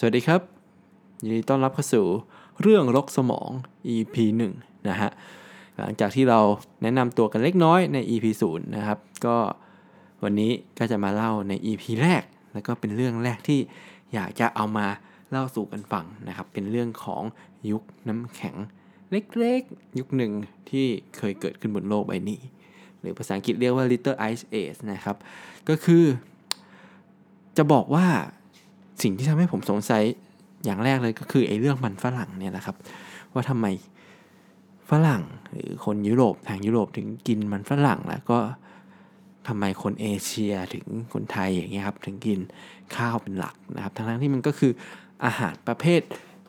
สวัสดีครับ ยินดีต้อนรับเข้าสู่เรื่องรกสมอง EP 1 นะฮะ หลังจากที่เราแนะนำตัวกันเล็กน้อยใน EP 0 นะครับ ก็วันนี้ก็จะมาเล่าใน EP แรก แล้วก็เป็นเรื่องแรกที่อยากจะเอามาเล่าสู่กันฟังนะครับ เป็นเรื่องของยุคน้ำแข็งเล็กๆ ยุคหนึ่งที่เคยเกิดขึ้นบนโลกใบนี้ หรือภาษาอังกฤษเรียกว่า Little Ice Age นะครับ ก็คือ จะบอกว่า สิ่งที่ทำให้ผมสงสัยอย่างแรกเลยก็คือไอ้เรื่องมันฝรั่งเนี่ยนะครับ ว่าทำไมฝรั่งหรือคนยุโรปทางยุโรปถึงกินมันฝรั่งแล้วก็ทำไมคนเอเชียถึงคนไทยอย่างเงี้ยครับถึงกินข้าวเป็นหลักนะครับ ทั้งที่มันก็คืออาหารประเภท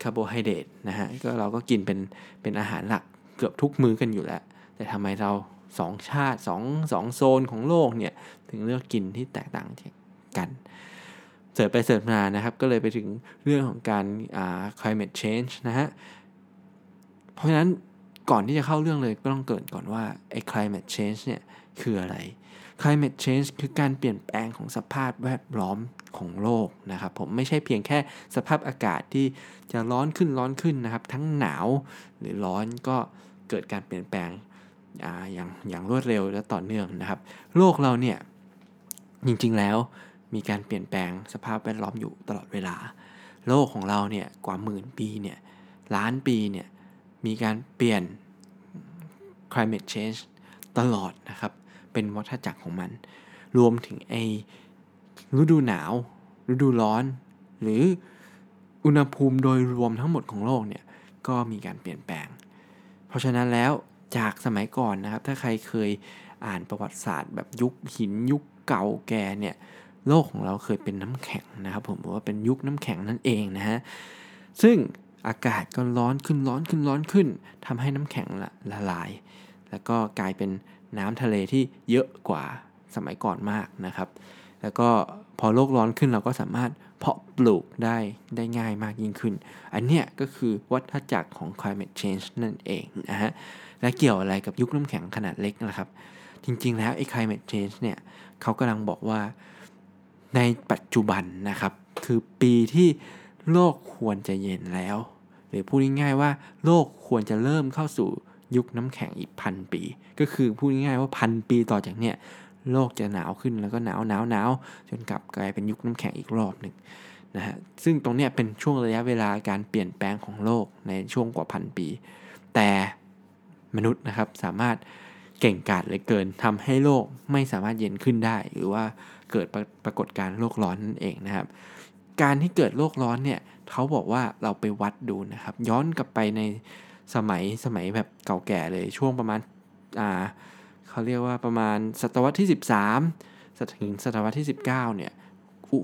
คาร์โบไฮเดรตนะฮะก็เราก็กินเป็นเป็นอาหารหลักเกือบทุกมื้อกันอยู่แล้ว แต่ทำไมเราสองชาติสองสองโซนของโลกเนี่ยถึงเลือกกินที่แตกต่างกัน เสิร์ฟไปเสิร์ฟมานะครับ ก็เลยไปถึงเรื่องของการอ่า climate change นะฮะ เพราะฉะนั้นก่อนที่จะเข้าเรื่องเลยก็ต้องเกิดก่อนว่าไอ้ climate change เนี่ยคืออะไร climate change คือการเปลี่ยนแปลงของสภาพแวดล้อมของโลกนะครับผมไม่ใช่เพียงแค่สภาพอากาศที่จะร้อนขึ้นร้อนขึ้นนะครับ ทั้งหนาวหรือร้อนก็เกิดการเปลี่ยนแปลงอย่างอย่างรวดเร็วและต่อเนื่องนะครับ โลกเราเนี่ยจริงๆแล้ว มีการเปลี่ยนแปลงสภาพแวดล้อมอยู่ตลอดเวลา โลกของเราเนี่ยกว่าหมื่นปีเนี่ยล้านปีเนี่ยมีการเปลี่ยน climate change ตลอดนะครับ เป็นวัฏจักรของมัน รวมถึงไอฤดูหนาว ฤดูร้อน หรืออุณหภูมิโดยรวมทั้งหมดของโลกเนี่ยก็มีการเปลี่ยนแปลง เพราะฉะนั้นแล้วจากสมัยก่อนนะครับ ถ้าใครเคยอ่านประวัติศาสตร์ แบบยุคหินยุคเก่าแก่เนี่ย โลกของเราเคยเป็นน้ำแข็งนะครับ ผมบอกว่าเป็นยุคน้ำแข็งนั่นเองนะฮะซึ่งอากาศก็ร้อนขึ้นร้อนขึ้นร้อนขึ้นทำให้น้ำแข็งละละลาย แล้วก็กลายเป็นน้ำทะเลที่เยอะกว่าสมัยก่อนมากนะครับ แล้วก็พอโลกร้อนขึ้นเราก็สามารถเพาะปลูกได้ได้ง่ายมากยิ่งขึ้น อันเนี้ยก็คือวัฏจักรของ climate change นั่นเองนะฮะ และเกี่ยวอะไรกับยุคน้ำแข็งขนาดเล็กนะครับ จริงๆแล้วไอ้ climate change เนี่ยเขากำลังบอกว่า ในปัจจุบันนะครับ คือปีที่โลกควรจะเย็นแล้ว หรือพูดง่ายๆว่า โลกควรจะเริ่มเข้าสู่ยุคน้ำแข็งอีกพันปี ก็คือพูดง่ายๆว่าพันปีต่อจากเนี้ยโลกจะหนาวขึ้นแล้วก็หนาวหนาวหนาวจนกลับกลายเป็นยุคน้ำแข็งอีกรอบหนึ่งนะฮะซึ่งตรงเนี้ยเป็นช่วงระยะเวลาการเปลี่ยนแปลงของโลกในช่วงกว่าพันปี แต่มนุษย์นะครับสามารถเก่งกาจเลยเกินทำให้โลกไม่สามารถเย็นขึ้นได้ หรือว่า เกิดปรปรากฏการ์โลกร้อนนั่นเองนะครับ การที่เกิดโลกร้อนเนี่ยเขาบอกว่าเราไปวัดดูนะครับ ย้อนกลับไปในสมัยสมัยแบบเก่าแก่เลยช่วงประมาณอ่าเขาเรียกว่าประมาณศตวรรษที่ 13 ถึงศตวรรษที่ 19เนี่ย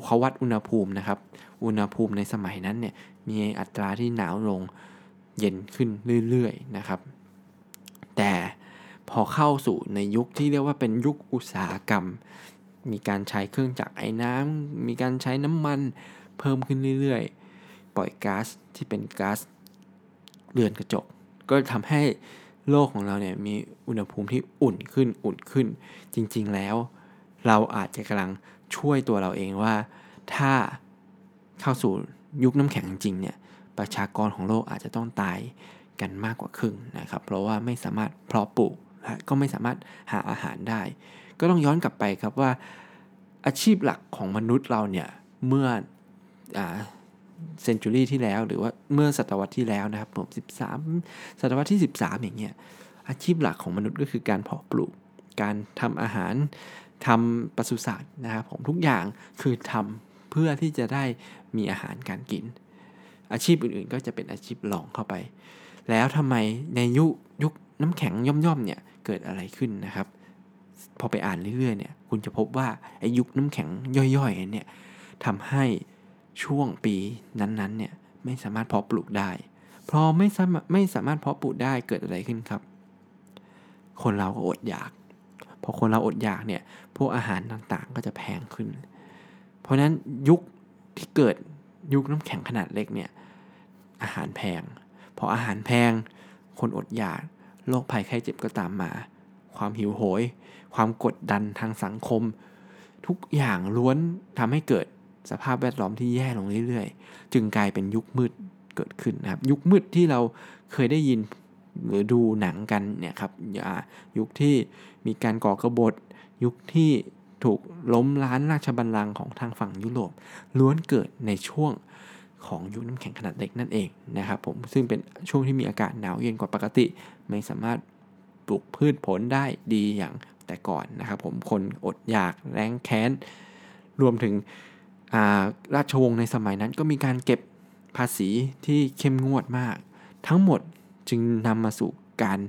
เขาวัดอุณหภูมินะครับ อุณหภูมิในสมัยนั้นเนี่ยมีอัตราที่หนาวลงเย็นขึ้นเรื่อยๆนะครับ แต่พอเข้าสู่ในยุคที่เรียกว่าเป็นยุคอุตสาหกรรม มีการใช้เครื่องจักรไอ้น้ำมีการใช้น้ำมันเพิ่มขึ้นเรื่อยๆ ปล่อยก๊าซที่เป็นก๊าซเรือนกระจก ก็ทำให้โลกของเราเนี่ยมีอุณหภูมิที่อุ่นขึ้นอุ่นขึ้น จริงๆแล้ว เราอาจจะกำลังช่วยตัวเราเองว่า ถ้าเข้าสู่ยุคน้ำแข็งจริงเนี่ยประชากรของโลกอาจจะต้องตายกันมากกว่าครึ่งนะครับ เพราะว่าไม่สามารถเพาะปลูกและก็ไม่สามารถหาอาหารได้ ก็ต้องย้อนกลับไปครับว่าอาชีพหลักของมนุษย์เราเนี่ยเมื่อเซนจูรี่ที่แล้วหรือว่าเมื่อศตวรรษที่แล้วนะครับผม13 ศตวรรษที่ 13 อย่างเงี้ยอาชีพหลักของมนุษย์ก็คือการเพาะปลูก การทำอาหารทำปศุสัตว์นะครับผมทุกอย่างคือทำเพื่อที่จะได้มีอาหารการกิน อาชีพอื่นๆ ก็จะเป็นอาชีพรองเข้าไป แล้วทำไมในยุยุคน้ำแข็งย่อมๆเนี่ยเกิดอะไรขึ้นนะครับ พอไปอ่านเรื่อยๆเนี่ยคุณจะพบว่าไอ้ยุคน้ำแข็งย่อยๆเนี่ยทำให้ช่วงปีนั้นๆเนี่ยไม่สามารถเพาะปลูกได้พอไม่สามารถไม่สามารถเพาะปลูกได้เกิดอะไรขึ้นครับ คนเราก็อดอยาก พอคนเราอดอยากเนี่ยพวกอาหารต่างๆก็จะแพงขึ้น เพราะนั้นยุคที่เกิดยุคน้ำแข็งขนาดเล็กเนี่ยอาหารแพง พออาหารแพง คนอดอยากโรคภัยไข้เจ็บก็ตามมา ความหิวโหย ความกดดันทางสังคม ทุกอย่างล้วนทำให้เกิดสภาพแวดล้อมที่แย่ลงเรื่อยๆ จึงกลายเป็นยุคมืดเกิดขึ้นนะครับ ยุคมืดที่เราเคยได้ยินหรือดูหนังกันเนี่ยครับยุคที่มีการก่อกระบฏ ยุคที่ถูกล้มล้านราชบัลลังก์ของทางฝั่งยุโรป ล้วนเกิดในช่วงของยุคน้ำแข็งขนาดเล็กนั่นเองนะครับผมซึ่งเป็นช่วงที่มีอากาศหนาวเย็นกว่าปกติ ไม่สามารถปลูกพืชผลได้ดีอย่าง แต่ก่อนนะครับผมคนอดอยากแรงแค้น รวมถึงราชวงศ์ในสมัยนั้นก็มีการเก็บภาษีที่เข้มงวดมาก ทั้งหมดจึงนำมาสู่การ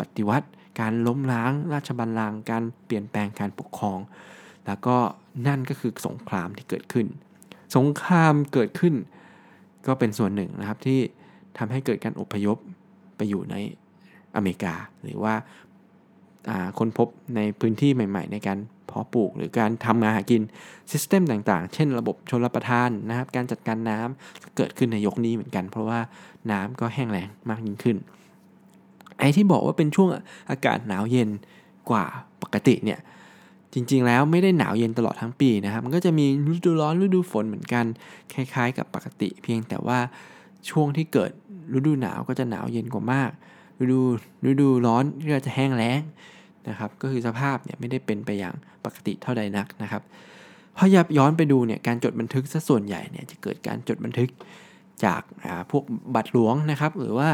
ปฏิวัติ การล้มล้าง ราชบัลลังก์การเปลี่ยนแปลงการปกครอง แล้วก็นั่นก็คือสงครามที่เกิดขึ้น สงครามเกิดขึ้น ก็เป็นส่วนหนึ่งนะครับที่ทำให้เกิดการอพยพไปอยู่ในอเมริกา หรือว่า ค้นพบในพื้นที่ใหม่ ๆ ในการเพาะปลูก หรือการทำมานหากินซิสเต็มต่างๆ เช่นระบบชลประทานนะครับ การจัดการน้ำเกิดขึ้นในยกนี้เหมือนกัน เพราะว่าน้ำก็แห้งแล้งมากยิ่งขึ้น ไอ้ที่บอกว่าเป็นช่วงอากาศหนาวเย็นกว่าปกติเนี่ยจริงๆ แล้วไม่ได้หนาวเย็นตลอดทั้งปีนะครับ มันก็จะมีฤดูร้อนฤดูฝนเหมือนกัน คล้ายๆ กับปกติ เพียงแต่ว่าช่วงที่เกิดฤดูหนาวก็จะหนาวเย็นกว่ามาก ฤดูฤดูร้อนก็จะแห้งแล้งนะครับ ก็คือสภาพเนี่ยไม่ได้เป็นไปอย่างปกติเท่าใดนักนะครับพอยับย้อนไปดูเนี่ยการจดบันทึกซะส่วนใหญ่เนี่ยจะเกิดการจดบันทึกจากพวกบัตรหลวงนะครับ หรือว่า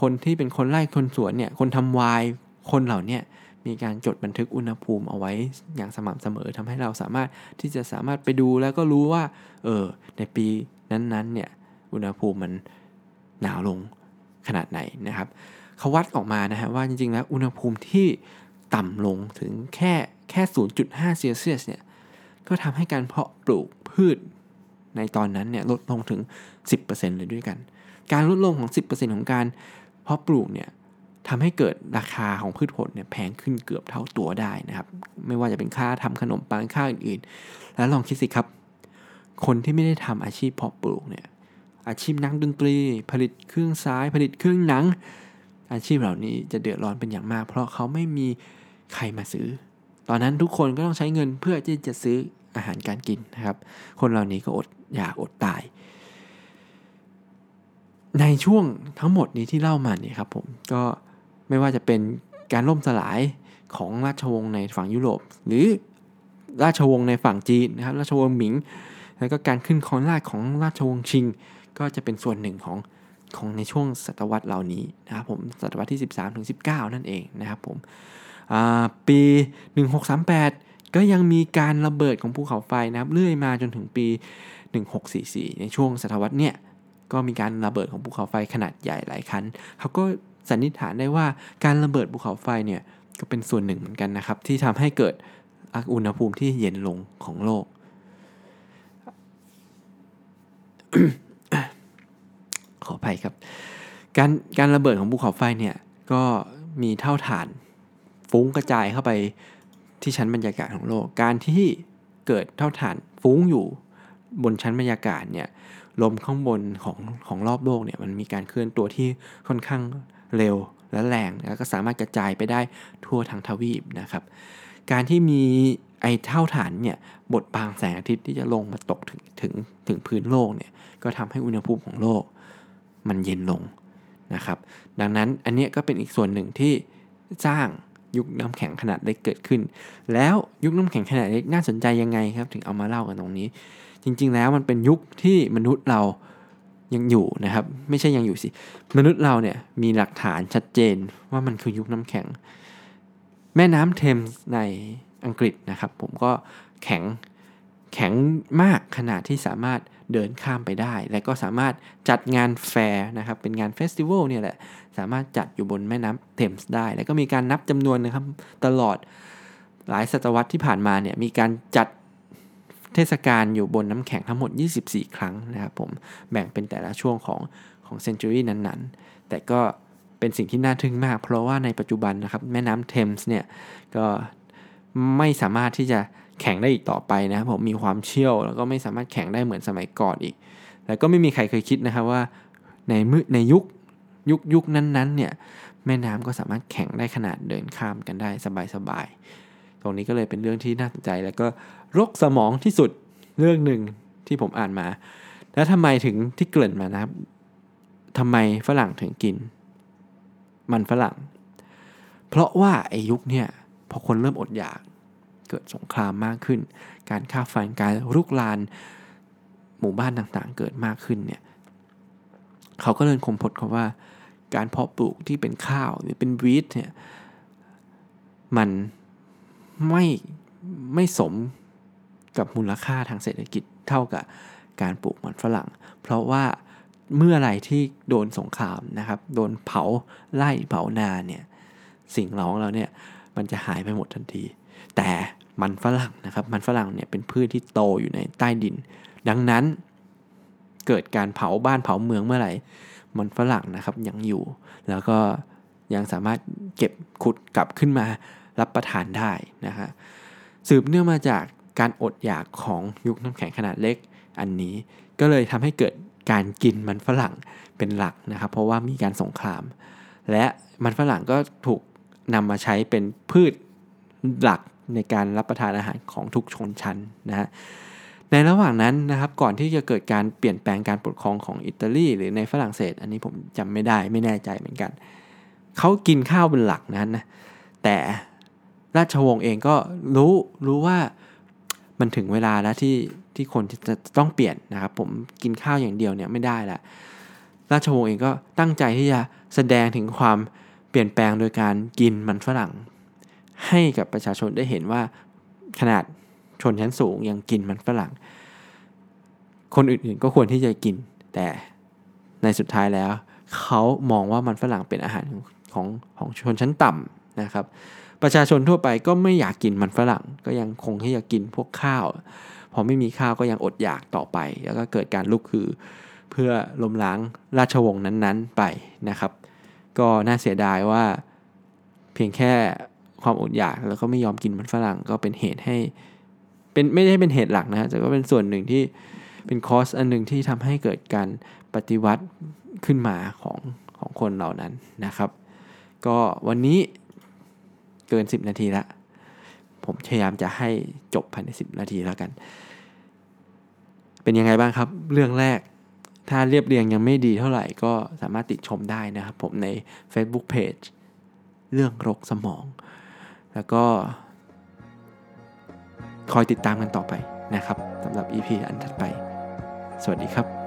คนที่เป็นคนไล่คนสวนเนี่ยคนทำวายคนเหล่านี้มีการจดบันทึกอุณหภูมิเอาไว้อย่างสม่ำเสมอทำให้เราสามารถที่จะสามารถไปดูแล้วก็รู้ว่าเออในปีนั้นๆเนี่ยอุณหภูมิมันหนาวลงขนาดไหนนะครับ เขาวัดออกมานะฮะว่าจริงๆแล้วอุณหภูมิที่ต่ำลงถึงแค่แค่ 0.5 เซลเซียสเนี่ยก็ทำให้การเพาะปลูกพืชในตอนนั้นเนี่ยลดลงถึง 10%เลยด้วยกัน การลดลงของ 10%ของการเพาะปลูกเนี่ยทำให้เกิดราคาของพืชผลเนี่ยแพงขึ้นเกือบเท่าตัวได้นะครับ ไม่ว่าจะเป็นค่าทำขนมปังค่าอื่นๆ แล้วลองคิดสิครับ คนที่ไม่ได้ทำอาชีพเพาะปลูกเนี่ยอาชีพนักดนตรี ผลิตเครื่องซ้ายผลิตเครื่องหนัง อาชีพเหล่านี้จะเดือดร้อนเป็นอย่างมาก เพราะเขาไม่มีใครมาซื้อ ตอนนั้นทุกคนก็ต้องใช้เงินเพื่อที่จะซื้ออาหารการกินนะครับ คนเหล่านี้ก็อดอยากอดตาย ในช่วงทั้งหมดนี้ที่เล่ามาเนี่ยครับผมก็ไม่ว่าจะเป็นการล่มสลายของราชวงศ์ในฝั่งยุโรป หรือราชวงศ์ในฝั่งจีนนะครับ ราชวงศ์หมิง แล้วก็การขึ้นครองราชของราชวงศ์ชิง ก็จะเป็นส่วนหนึ่งของ ของในช่วงศตวรรษเหล่านี้นะครับผมศตวรรษที่ 13ถึง19 นั่นเองนะครับผมปี 1638 ก็ยังมีการระเบิดของภูเขาไฟนะครับเรื่อยมาจนถึงปี 1644 ในช่วงศตวรรษเนี่ยก็มีการระเบิดของภูเขาไฟขนาดใหญ่หลายครั้งเขาก็สันนิษฐานได้ว่าการระเบิดภูเขาไฟเนี่ยก็เป็นส่วนหนึ่งเหมือนกันนะครับ ที่ทำให้เกิดอุณหภูมิที่เย็นลงของโลก ออภัยครับ การการระเบิดของภูเขาไฟเนี่ยก็มีเท่าฐานฟุ้งกระจายเข้าไปที่ชั้นบรรยากาศของโลก การที่เกิดเท่าฐานฟุ้งอยู่บนชั้นบรรยากาศเนี่ยลมข้างบนของของรอบโลกเนี่ยมันมีการเคลื่อนตัวที่ค่อนข้างเร็วและแรงแล้วก็สามารถกระจายไปได้ทั่วทั้งทวีปนะครับ การที่มีไอเท่าฐานเนี่ยบดบางแสงอาทิตย์ที่จะลงมาตกถึงถึงถึงพื้นโลกเนี่ยก็ทำให้อุณหภูมิของโลก มันเย็นลงนะครับ ดังนั้นอันนี้ก็เป็นอีกส่วนหนึ่งที่สร้างยุคน้ำแข็งขนาดเล็กเกิดขึ้น แล้วยุคน้ำแข็งขนาดเล็กน่าสนใจยังไงครับ ถึงเอามาเล่ากันตรงนี้ จริง ๆ แล้วมันเป็นยุคที่มนุษย์เรายังอยู่นะครับ ไม่ใช่ยังอยู่สิ มนุษย์เราเนี่ยมีหลักฐานชัดเจนว่ามันคือยุคน้ำแข็ง แม่น้ำเทมส์ในอังกฤษนะครับ ผมก็แข็งแข็งมากขนาดที่สามารถ เดินข้ามไปได้ และก็สามารถจัดงานแฟร์นะครับ เป็นงาน festival เนี่ยแหละ สามารถจัดอยู่บนแม่น้ำเทมส์ได้ แล้วก็มีการนับจำนวนนะครับ ตลอดหลายศตวรรษที่ผ่านมาเนี่ย มีการจัดเทศกาลอยู่บนน้ำแข็งทั้งหมด 24 ครั้งนะครับผม แบ่งเป็นแต่ละช่วงของของเซนจูรี่นั้นๆ แต่ก็เป็นสิ่งที่น่าทึ่งมาก เพราะว่าในปัจจุบันนะครับแม่น้ำเทมส์เนี่ย ก็ไม่สามารถที่จะ แข่งได้อีกต่อไปนะครับผมมีความเชี่ยวแล้วก็ไม่สามารถแข่งได้เหมือนสมัยก่อนอีกแล้วก็ไม่มีใครเคยคิดนะครับว่าในมืในยุคยุคยุคนั้นๆเนี่ยแม่น้ำก็สามารถแข่งได้ขนาดเดินข้ามกันได้สบายๆ ตรงนี้ก็เลยเป็นเรื่องที่น่าสนใจแล้วก็รกสมองที่สุดเรื่องหนึ่งที่ผมอ่านมา แล้วทำไมถึงที่เกริ่นมานะครับทำไมฝรั่งถึงกิน มันฝรั่ง เพราะว่าไอ้ยุคเนี่ยพอคนเริ่มอดอยาก เกิดสงครามมากขึ้น การฆ่าฟันการรุกรานหมู่บ้านต่างๆ เกิดมากขึ้นเนี่ยเขาก็เลยคมพดเขาว่า การเพาะปลูกที่เป็นข้าวหรือเป็นวีทเนี่ยมันไม่ไม่สมกับมูลค่าทางเศรษฐกิจเท่ากับการปลูกมันฝรั่ง เพราะว่าเมื่อไรที่โดนสงครามนะครับ โดนเผาไล่เผานาเนี่ยสิ่งเหล่าของเราเนี่ยมันจะหายไปหมดทันที แต่ มันฝรั่งนะครับ มันฝรั่งเนี่ยเป็นพืชที่โตอยู่ในใต้ดิน ดังนั้นเกิดการเผาบ้านเผาเมืองเมื่อไหร่ มันฝรั่งนะครับยังอยู่ แล้วก็ยังสามารถเก็บขุดกลับขึ้นมารับประทานได้นะฮะสืบเนื่องมาจากการอดอยากของยุคน้ำแข็งขนาดเล็กอันนี้ ก็เลยทำให้เกิดการกินมันฝรั่งเป็นหลักนะครับ เพราะว่ามีการสงคราม และมันฝรั่งก็ถูกนำมาใช้เป็นพืชหลัก ในการรับประทานอาหารของทุกชนชั้นนะฮะในระหว่างนั้นนะครับก่อนที่จะเกิดการเปลี่ยนแปลงการปกครองของอิตาลีหรือในฝรั่งเศส อันนี้ผมจำไม่ได้ไม่แน่ใจเหมือนกันเขากินข้าวเป็นหลักนั้นนะแต่ราชวงศ์เองก็รู้รู้ว่ามันถึงเวลาแล้วที่ที่คนจะต้องเปลี่ยนนะครับผมกินข้าวอย่างเดียวเนี่ยไม่ได้ละราชวงศ์เองก็ตั้งใจที่จะแสดงถึงความเปลี่ยนแปลงโดยการกินมันฝรั่ง ให้กับประชาชนได้เห็นว่าขนาดชนชั้นสูงยังกินมันฝรั่ง คนอื่นๆก็ควรที่จะกิน แต่ในสุดท้ายแล้ว เขามองว่ามันฝรั่งเป็นอาหารของของชนชั้นต่ำนะครับ ประชาชนทั่วไปก็ไม่อยากกินมันฝรั่ง ก็ยังคงที่จะกินพวกข้าว พอไม่มีข้าวก็ยังอดอยากต่อไป แล้วก็เกิดการลุกคือเพื่อล้มล้างราชวงศ์นั้นๆไปนะครับ ก็น่าเสียดายว่าเพียงแค่ ความอดอยาก แล้วก็ไม่ยอมกินมันฝรั่งก็เป็นเหตุให้ เป็นไม่ได้เป็นเหตุหลักนะแต่ก็เป็นส่วนหนึ่งที่เป็นคอสอันหนึ่งที่ทำให้เกิดการปฏิวัติขึ้นมาของของคนเหล่านั้นนะครับ ก็วันนี้เกิน 10 นาทีละผมพยายามจะให้จบภายใน 10 นาทีแล้วกัน เป็นยังไงบ้างครับ เรื่องแรก ถ้าเรียบเรียงยังไม่ดีเท่าไหร่ก็สามารถติดชมได้นะครับ ผมใน Facebook Page เรื่องโรกสมอง แล้วก็ คอยติดตามกันต่อไปนะครับสำหรับ EP อันถัดไป สวัสดีครับ